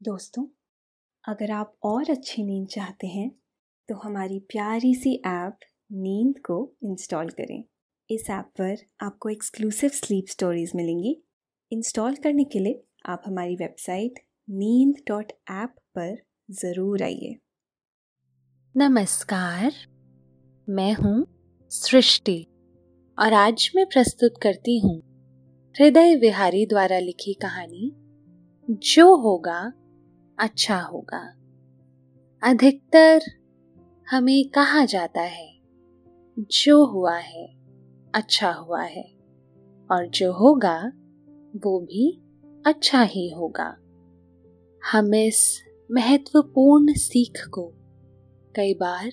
दोस्तों, अगर आप और अच्छी नींद चाहते हैं तो हमारी प्यारी सी ऐप नींद को इंस्टॉल करें। इस ऐप पर आपको एक्सक्लूसिव स्लीप स्टोरीज मिलेंगी। इंस्टॉल करने के लिए आप हमारी वेबसाइट नींद डॉट ऐप पर ज़रूर आइए। नमस्कार, मैं हूँ सृष्टि और आज मैं प्रस्तुत करती हूँ हृदय विहारी द्वारा लिखी कहानी, जो होगा अच्छा होगा। अधिकतर हमें कहा जाता है, जो हुआ है अच्छा हुआ है, और जो होगा, वो भी अच्छा ही होगा। हम इस महत्वपूर्ण सीख को कई बार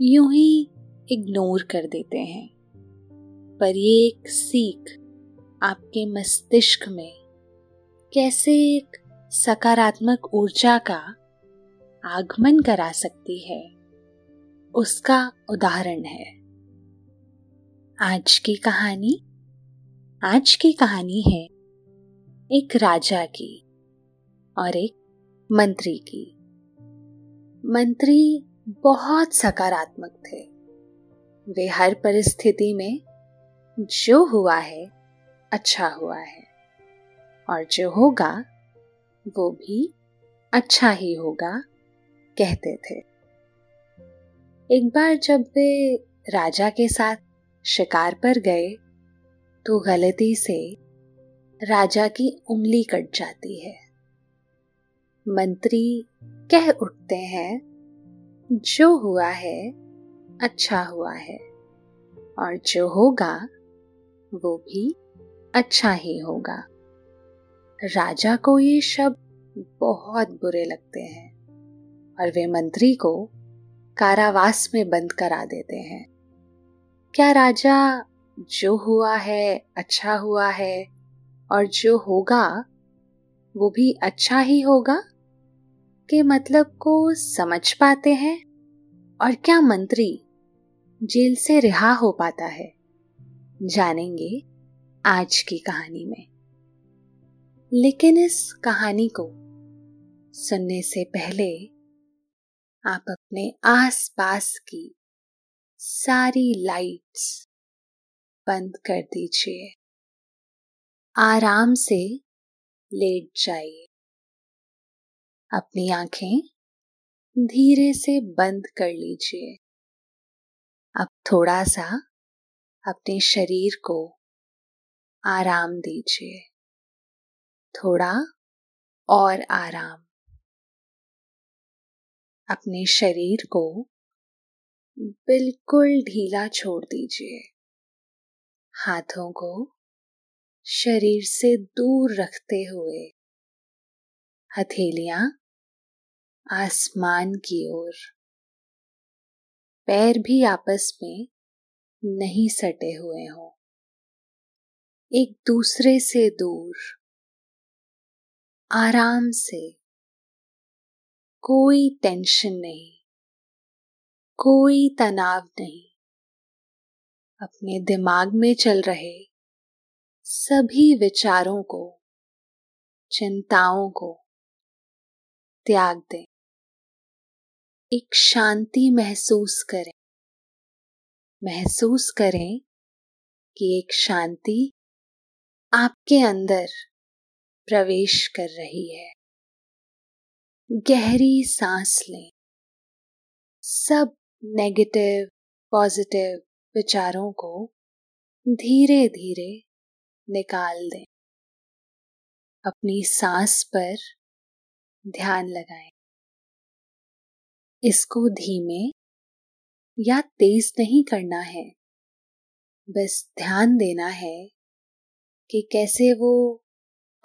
यूँ ही इग्नोर कर देते हैं। पर ये एक सीख आपके मस्तिष्क में कैसे एक सकारात्मक ऊर्जा का आगमन करा सकती है। उसका उदाहरण है। आज की कहानी, आज की कहानी है एक राजा की और एक मंत्री की। मंत्री बहुत सकारात्मक थे। वे हर परिस्थिति में जो हुआ है अच्छा हुआ है। और जो होगा वो भी अच्छा ही होगा, कहते थे। एक बार जब वे राजा के साथ शिकार पर गए तो गलती से राजा की उंगली कट जाती है। मंत्री कह उठते हैं, जो हुआ है अच्छा हुआ है, और जो होगा, वो भी अच्छा ही होगा। राजा को ये शब्द बहुत बुरे लगते हैं और वे मंत्री को कारावास में बंद करा देते हैं। क्या राजा जो हुआ है अच्छा हुआ है और जो होगा, वो भी अच्छा ही होगा? के मतलब को समझ पाते हैं? और क्या मंत्री जेल से रिहा हो पाता है? जानेंगे आज की कहानी में। लेकिन इस कहानी को सुनने से पहले आप अपने आसपास की सारी लाइट्स बंद कर दीजिए। आराम से लेट जाइए। अपनी आँखें धीरे से बंद कर लीजिए। अब थोड़ा सा अपने शरीर को आराम दीजिए। थोड़ा और आराम। अपने शरीर को बिल्कुल ढीला छोड़ दीजिए। हाथों को शरीर से दूर रखते हुए। हथेलियाँ आसमान की ओर। पैर भी आपस में नहीं सटे हुए हों। एक दूसरे से दूर। आराम से। कोई टेंशन नहीं। कोई तनाव नहीं। अपने दिमाग में चल रहे सभी विचारों को, चिंताओं को त्याग दें। एक शांति महसूस करें। महसूस करें कि एक शांति आपके अंदर प्रवेश कर रही है। गहरी सांस लें। सब नेगेटिव पॉजिटिव विचारों को धीरे धीरे निकाल दें। अपनी सांस पर ध्यान लगाएँ। इसको धीमे या तेज नहीं करना है। बस ध्यान देना है कि कैसे वो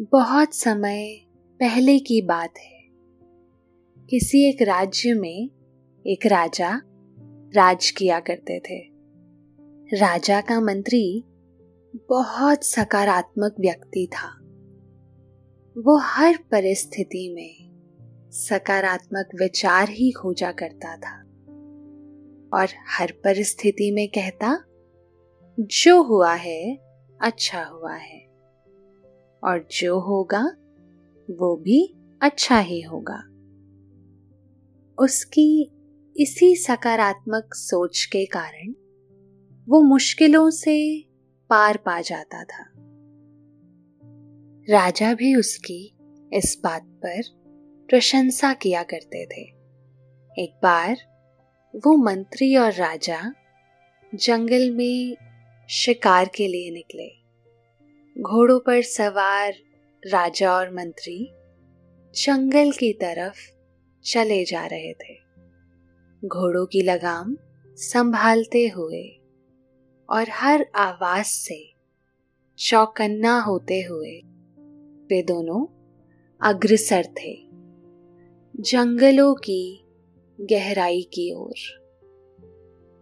बहुत समय पहले की बात है। किसी एक राज्य में एक राजा राज किया करते थे। राजा का मंत्री बहुत सकारात्मक व्यक्ति था। वो हर परिस्थिति में सकारात्मक विचार ही खोजा करता था। और हर परिस्थिति में कहता, जो हुआ है अच्छा हुआ है। और जो होगा, वो भी अच्छा ही होगा। उसकी इसी सकारात्मक सोच के कारण वो मुश्किलों से पार पा जाता था। राजा भी उसकी इस बात पर प्रशंसा किया करते थे। एक बार वो मंत्री और राजा जंगल में शिकार के लिए निकले। घोड़ों पर सवार राजा और मंत्री जंगल की तरफ़ चले जा रहे थे। घोड़ों की लगाम संभालते हुए और हर आवाज़ से चौकन्ना होते हुए वे दोनों अग्रसर थे, जंगलों की गहराई की ओर।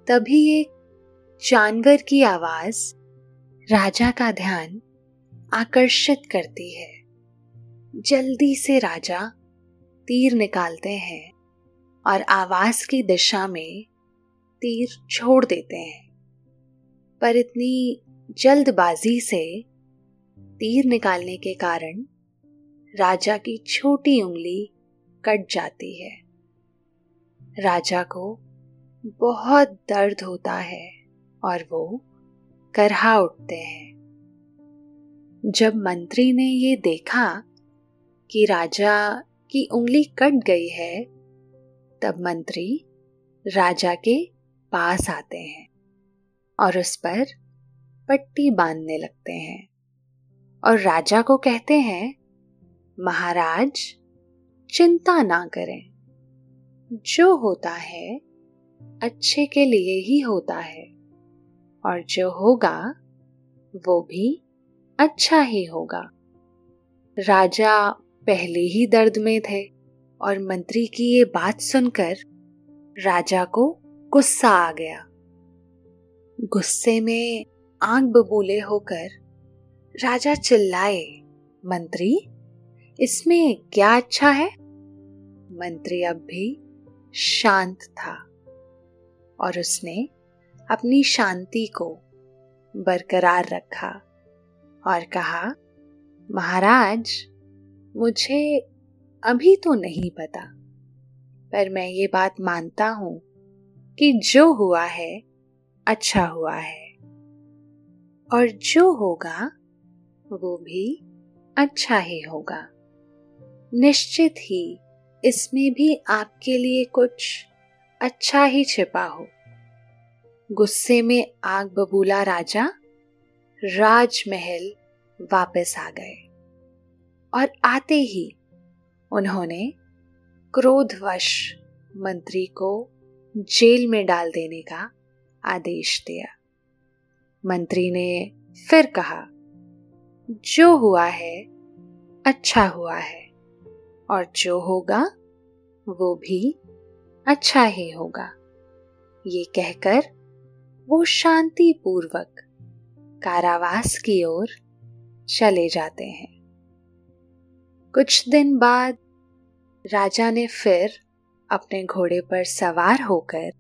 तभी एक जानवर की आवाज़ राजा का ध्यान आकर्षित करती है। जल्दी से राजा तीर निकालते हैं और आवाज़ की दिशा में तीर छोड़ देते हैं। पर इतनी जल्दबाजी से तीर निकालने के कारण राजा की छोटी उंगली कट जाती है। राजा को बहुत दर्द होता है और वो करहा उठते हैं। जब मंत्री ने ये देखा कि राजा की उंगली कट गई है, तब मंत्री राजा के पास आते हैं और उस पर पट्टी बांधने लगते हैं और राजा को कहते हैं, महाराज, चिंता ना करें। जो होता है, अच्छे के लिए ही होता है और जो होगा, वो भी अच्छा ही होगा। राजा पहले ही दर्द में थे और मंत्री की ये बात सुनकर राजा को गुस्सा आ गया। गुस्से में आँख बबूले होकर राजा चिल्लाए, मंत्री, इसमें क्या अच्छा है? मंत्री अब भी शांत था और उसने अपनी शांति को बरकरार रखा। और कहा, महाराज, मुझे अभी तो नहीं पता, पर मैं ये बात मानता हूँ कि जो हुआ है अच्छा हुआ है। और जो होगा, वो भी अच्छा ही होगा। निश्चित ही इसमें भी आपके लिए कुछ अच्छा ही छिपा हो। गुस्से में आग बबूला राजा राजमहल वापस आ गए। और आते ही उन्होंने क्रोधवश मंत्री को जेल में डाल देने का आदेश दिया। मंत्री ने फिर कहा, जो हुआ है अच्छा हुआ है, और जो होगा, वो भी अच्छा ही होगा। ये कहकर वो शांति पूर्वक कारावास की ओर चले जाते हैं। कुछ दिन बाद राजा ने फिर अपने घोड़े पर सवार होकर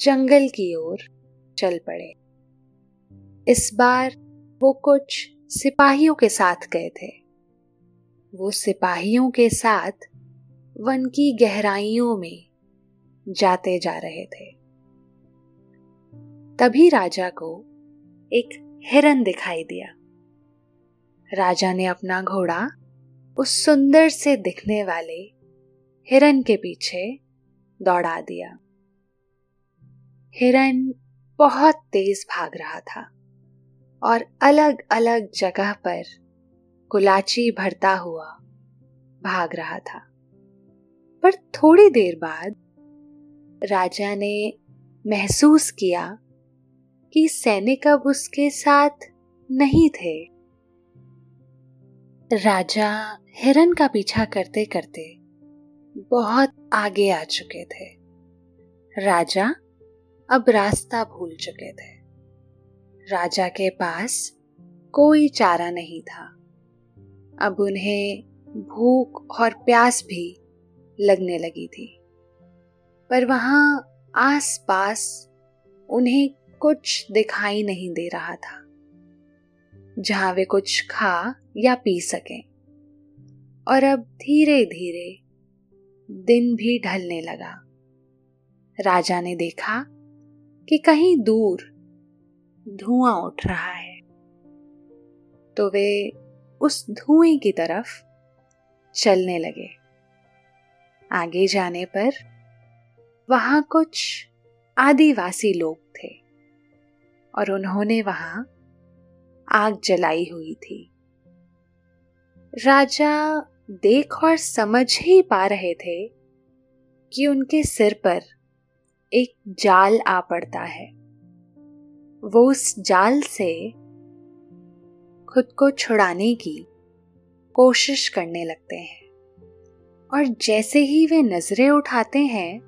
जंगल की ओर चल पड़े। इस बार वो कुछ सिपाहियों के साथ गए थे। वो सिपाहियों के साथ वन की गहराइयों में जाते जा रहे थे। तभी राजा को एक हिरन दिखाई दिया। राजा ने अपना घोड़ा उस सुंदर से दिखने वाले हिरन के पीछे दौड़ा दिया। हिरन बहुत तेज भाग रहा था और अलग अलग जगह पर कुलाची भरता हुआ भाग रहा था। पर थोड़ी देर बाद राजा ने महसूस किया कि सैनिक अब उसके साथ नहीं थे। राजा हिरन का पीछा करते करते बहुत आगे आ चुके थे। राजा अब रास्ता भूल चुके थे। राजा के पास कोई चारा नहीं था। अब उन्हें भूख और प्यास भी लगने लगी थी। पर वहाँ आस पास उन्हें कुछ दिखाई नहीं दे रहा था। जहाँ वे कुछ खा या पी सकें। और अब धीरे धीरे दिन भी ढलने लगा। राजा ने देखा कि कहीं दूर धुआँ उठ रहा है। तो वे उस धुएँ की तरफ़ चलने लगे। आगे जाने पर वहाँ कुछ आदिवासी लोग और उन्होंने वहाँ आग जलाई हुई थी। राजा देख और समझ ही पा रहे थे कि उनके सिर पर एक जाल आ पड़ता है। वो उस जाल से खुद को छुड़ाने की कोशिश करने लगते हैं और जैसे ही वे नज़रें उठाते हैं,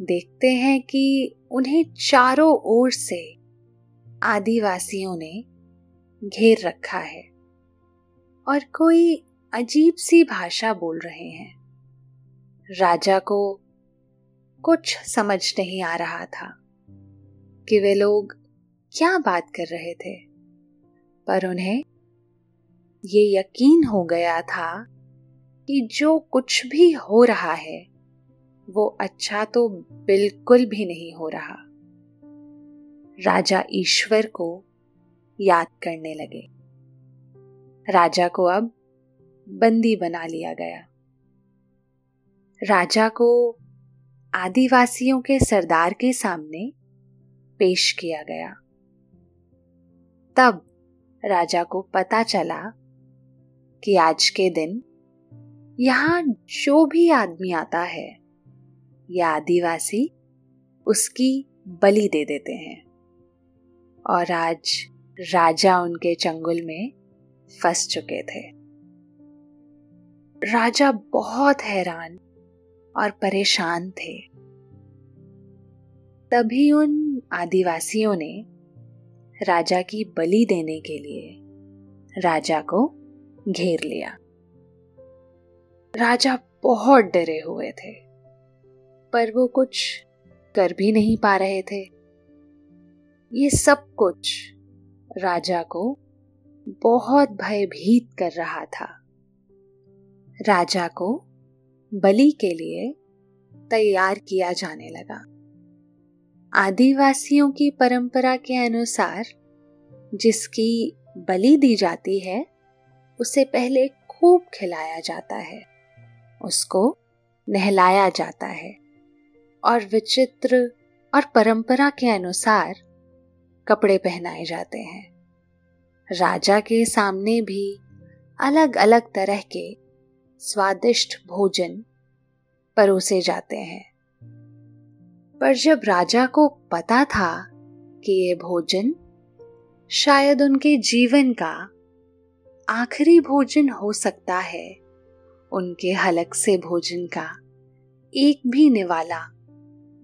देखते हैं कि उन्हें चारों ओर से आदिवासियों ने घेर रखा है और कोई अजीब सी भाषा बोल रहे हैं। राजा को कुछ समझ नहीं आ रहा था कि वे लोग क्या बात कर रहे थे, पर उन्हें ये यकीन हो गया था कि जो कुछ भी हो रहा है, वो अच्छा तो बिल्कुल भी नहीं हो रहा। राजा ईश्वर को याद करने लगे। राजा को अब बंदी बना लिया गया। राजा को आदिवासियों के सरदार के सामने पेश किया गया। तब राजा को पता चला कि आज के दिन यहाँ जो भी आदमी आता है, या आदिवासी, उसकी बलि दे देते हैं। और आज राजा उनके चंगुल में फंस चुके थे। राजा बहुत हैरान और परेशान थे। तभी उन आदिवासियों ने राजा की बलि देने के लिए राजा को घेर लिया। राजा बहुत डरे हुए थे, पर वो कुछ कर भी नहीं पा रहे थे। ये सब कुछ राजा को बहुत भयभीत कर रहा था। राजा को बलि के लिए तैयार किया जाने लगा। आदिवासियों की परंपरा के अनुसार जिसकी बलि दी जाती है, उसे पहले खूब खिलाया जाता है, उसको नहलाया जाता है और विचित्र और परंपरा के अनुसार कपड़े पहनाए जाते हैं। राजा के सामने भी अलग अलग तरह के स्वादिष्ट भोजन परोसे जाते हैं। पर जब राजा को पता था कि ये भोजन शायद उनके जीवन का आखिरी भोजन हो सकता है, उनके हलक से भोजन का एक भी निवाला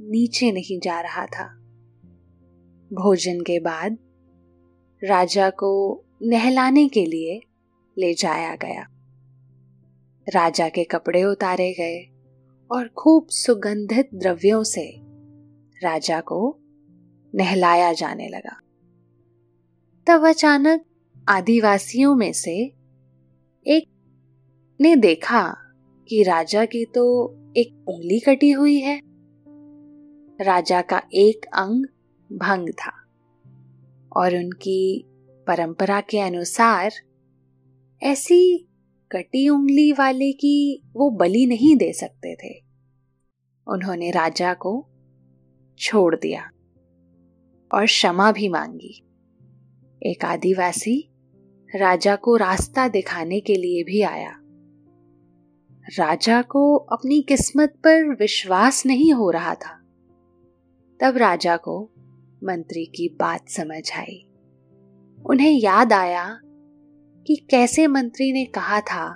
नीचे नहीं जा रहा था। भोजन के बाद राजा को नहलाने के लिए ले जाया गया। राजा के कपड़े उतारे गए और खूब सुगंधित द्रव्यों से राजा को नहलाया जाने लगा। तब अचानक आदिवासियों में से एक ने देखा कि राजा की तो एक उंगली कटी हुई है। राजा का एक अंग भंग था। और उनकी परंपरा के अनुसार, ऐसी कटी उंगली वाले की वो बलि नहीं दे सकते थे। उन्होंने राजा को छोड़ दिया और क्षमा भी मांगी। एक आदिवासी राजा को रास्ता दिखाने के लिए भी आया। राजा को अपनी किस्मत पर विश्वास नहीं हो रहा था। तब राजा को मंत्री की बात समझ आई। उन्हें याद आया कि कैसे मंत्री ने कहा था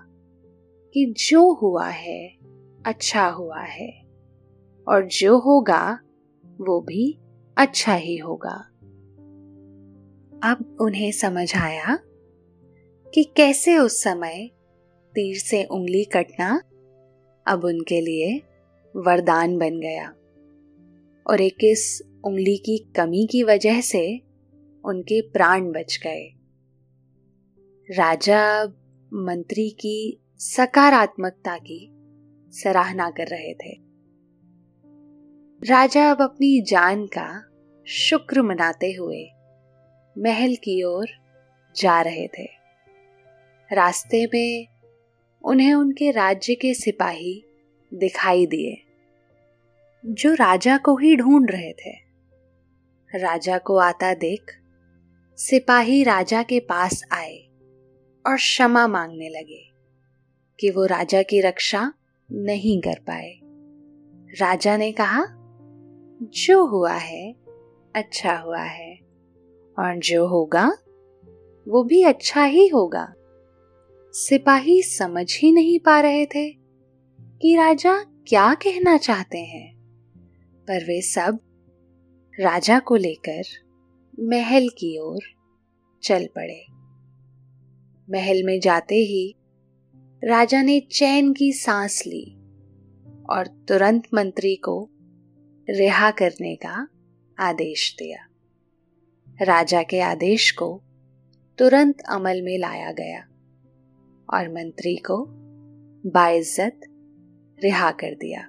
कि जो हुआ है अच्छा हुआ है, और जो होगा, वो भी अच्छा ही होगा। अब उन्हें समझ आया कि कैसे उस समय तीर से उंगली कटना अब उनके लिए वरदान बन गया, और एक इस उंगली की कमी की वजह से उनके प्राण बच गए। राजा मंत्री की सकारात्मकता की सराहना कर रहे थे। राजा अब अपनी जान का शुक्र मनाते हुए महल की ओर जा रहे थे। रास्ते में उन्हें उनके राज्य के सिपाही दिखाई दिए, जो राजा को ही ढूंढ रहे थे। राजा को आता देख सिपाही राजा के पास आए और क्षमा मांगने लगे कि वो राजा की रक्षा नहीं कर पाए। राजा ने कहा, जो हुआ है अच्छा हुआ है, और जो होगा, वो भी अच्छा ही होगा। सिपाही समझ ही नहीं पा रहे थे कि राजा क्या कहना चाहते हैं, पर वे सब राजा को लेकर महल की ओर चल पड़े। महल में जाते ही राजा ने चैन की सांस ली और तुरंत मंत्री को रिहा करने का आदेश दिया। राजा के आदेश को तुरंत अमल में लाया गया और मंत्री को बाइज्जत रिहा कर दिया।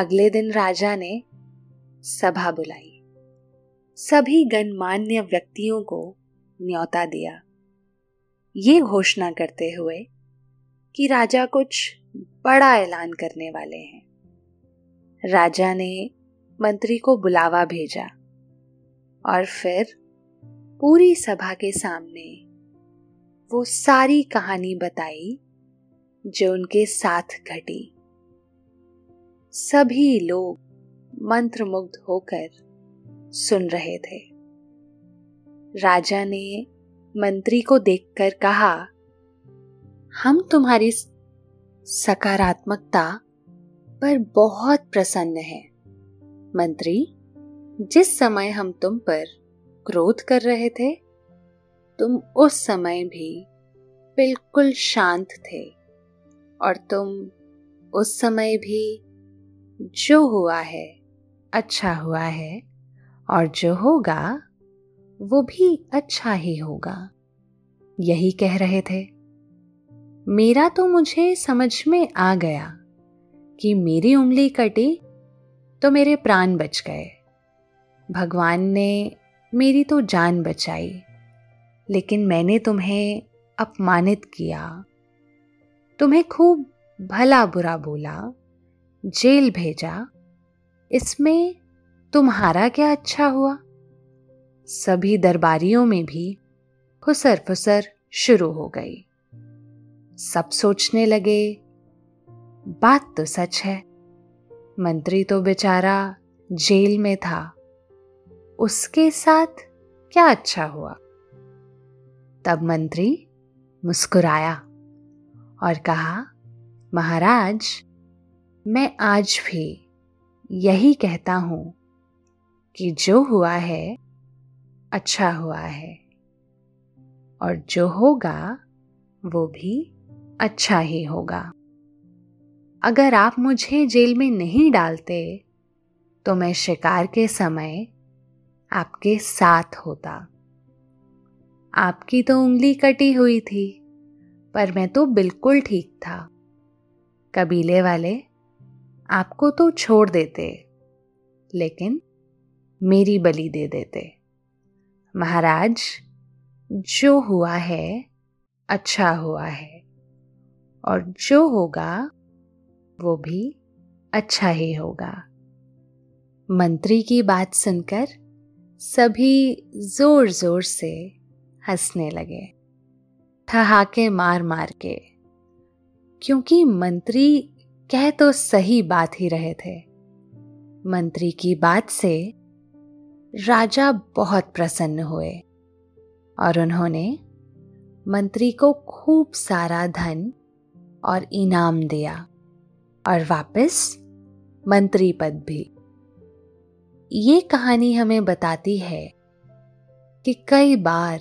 अगले दिन राजा ने सभा बुलाई। सभी गणमान्य व्यक्तियों को न्योता दिया। ये घोषणा करते हुए कि राजा कुछ बड़ा ऐलान करने वाले हैं। राजा ने मंत्री को बुलावा भेजा और फिर पूरी सभा के सामने वो सारी कहानी बताई जो उनके साथ घटी। सभी लोग मंत्रमुग्ध होकर सुन रहे थे। राजा ने मंत्री को देखकर कहा, हम तुम्हारी सकारात्मकता पर बहुत प्रसन्न हैं। मंत्री, जिस समय हम तुम पर क्रोध कर रहे थे, तुम उस समय भी बिल्कुल शांत थे और तुम उस समय भी जो हुआ है अच्छा हुआ है और जो होगा, वो भी अच्छा ही होगा। यही कह रहे थे। मेरा तो मुझे समझ में आ गया कि मेरी उंगली कटी तो मेरे प्राण बच गए। भगवान ने मेरी तो जान बचाई, लेकिन मैंने तुम्हें अपमानित किया। तुम्हें खूब भला बुरा बोला, जेल भेजा इसमें तुम्हारा क्या अच्छा हुआ? सभी दरबारियों में भी खुसर फुसर शुरू हो गई। सब सोचने लगे, बात तो सच है। मंत्री तो बेचारा जेल में था। उसके साथ क्या अच्छा हुआ? तब मंत्री मुस्कुराया और कहा, महाराज, मैं आज भी यही कहता हूँ कि जो हुआ है अच्छा हुआ है। और जो होगा, वो भी अच्छा ही होगा। अगर आप मुझे जेल में नहीं डालते तो मैं शिकार के समय आपके साथ होता। आपकी तो उंगली कटी हुई थी, पर मैं तो बिल्कुल ठीक था। कबीले वाले आपको तो छोड़ देते, लेकिन मेरी बलि दे देते। महाराज, जो हुआ है अच्छा हुआ है, और जो होगा, वो भी अच्छा ही होगा। मंत्री की बात सुनकर सभी ज़ोर ज़ोर से हंसने लगे। ठहाके मार मार के, क्योंकि मंत्री कह तो सही बात ही रहे थे। मंत्री की बात से राजा बहुत प्रसन्न हुए और उन्होंने मंत्री को खूब सारा धन और इनाम दिया और वापस मंत्री पद भी। ये कहानी हमें बताती है कि कई बार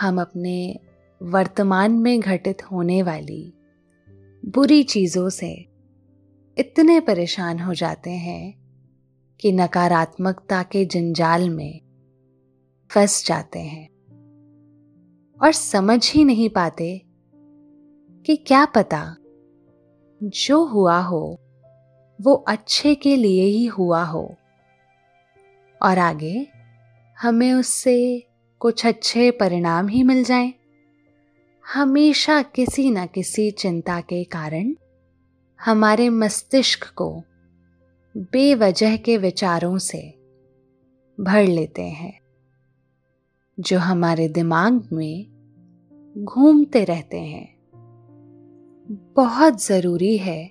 हम अपने वर्तमान में घटित होने वाली बुरी चीज़ों से इतने परेशान हो जाते हैं कि नकारात्मकता के जंजाल में फंस जाते हैं और समझ ही नहीं पाते कि क्या पता जो हुआ हो, वो अच्छे के लिए ही हुआ हो और आगे हमें उससे कुछ अच्छे परिणाम ही मिल जाएँ। हमेशा किसी न किसी चिंता के कारण हमारे मस्तिष्क को बेवजह के विचारों से भर लेते हैं, जो हमारे दिमाग में घूमते रहते हैं बहुत ज़रूरी है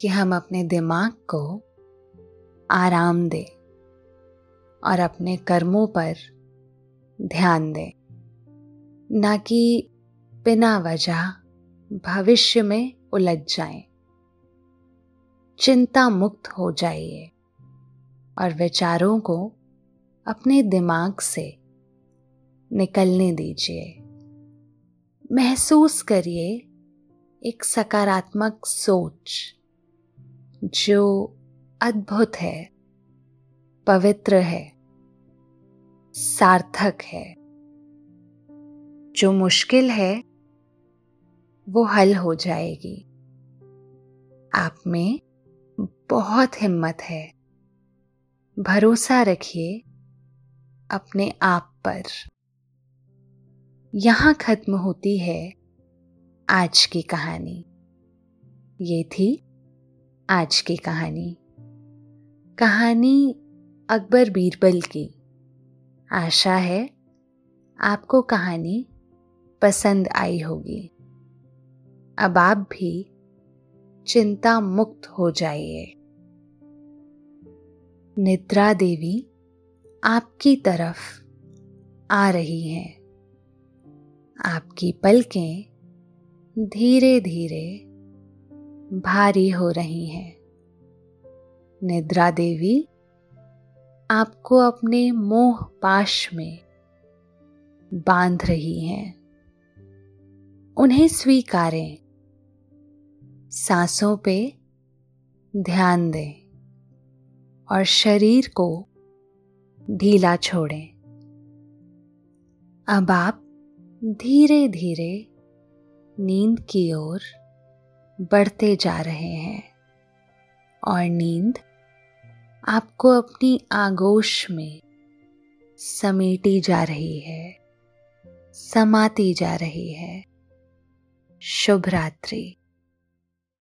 कि हम अपने दिमाग को आराम दें और अपने कर्मों पर ध्यान दें, ना कि बिना वजह भविष्य में उलझ जाएँ। चिंता मुक्त हो जाइए और विचारों को अपने दिमाग से निकलने दीजिए। महसूस करिए एक सकारात्मक सोच जो अद्भुत है, पवित्र है, सार्थक है। जो मुश्किल है, वो हल हो जाएगी। आप में बहुत हिम्मत है। भरोसा रखिए अपने आप पर। यहाँ खत्म होती है आज की कहानी। ये थी आज की कहानी। कहानी अकबर बीरबल की। आशा है आपको कहानी पसंद आई होगी। अब आप भी चिंता मुक्त हो जाइए। निद्रा देवी आपकी तरफ़ आ रही हैं। आपकी पलकें धीरे धीरे भारी हो रही हैं। निद्रा देवी आपको अपने मोह पाश में बाँध रही हैं। उन्हें स्वीकारें। सांसों पे ध्यान दें और शरीर को ढीला छोड़ें। अब आप धीरे धीरे नींद की ओर बढ़ते जा रहे हैं और नींद आपको अपनी आगोश में समेटी जा रही है, समाती जा रही है। शुभ रात्रि।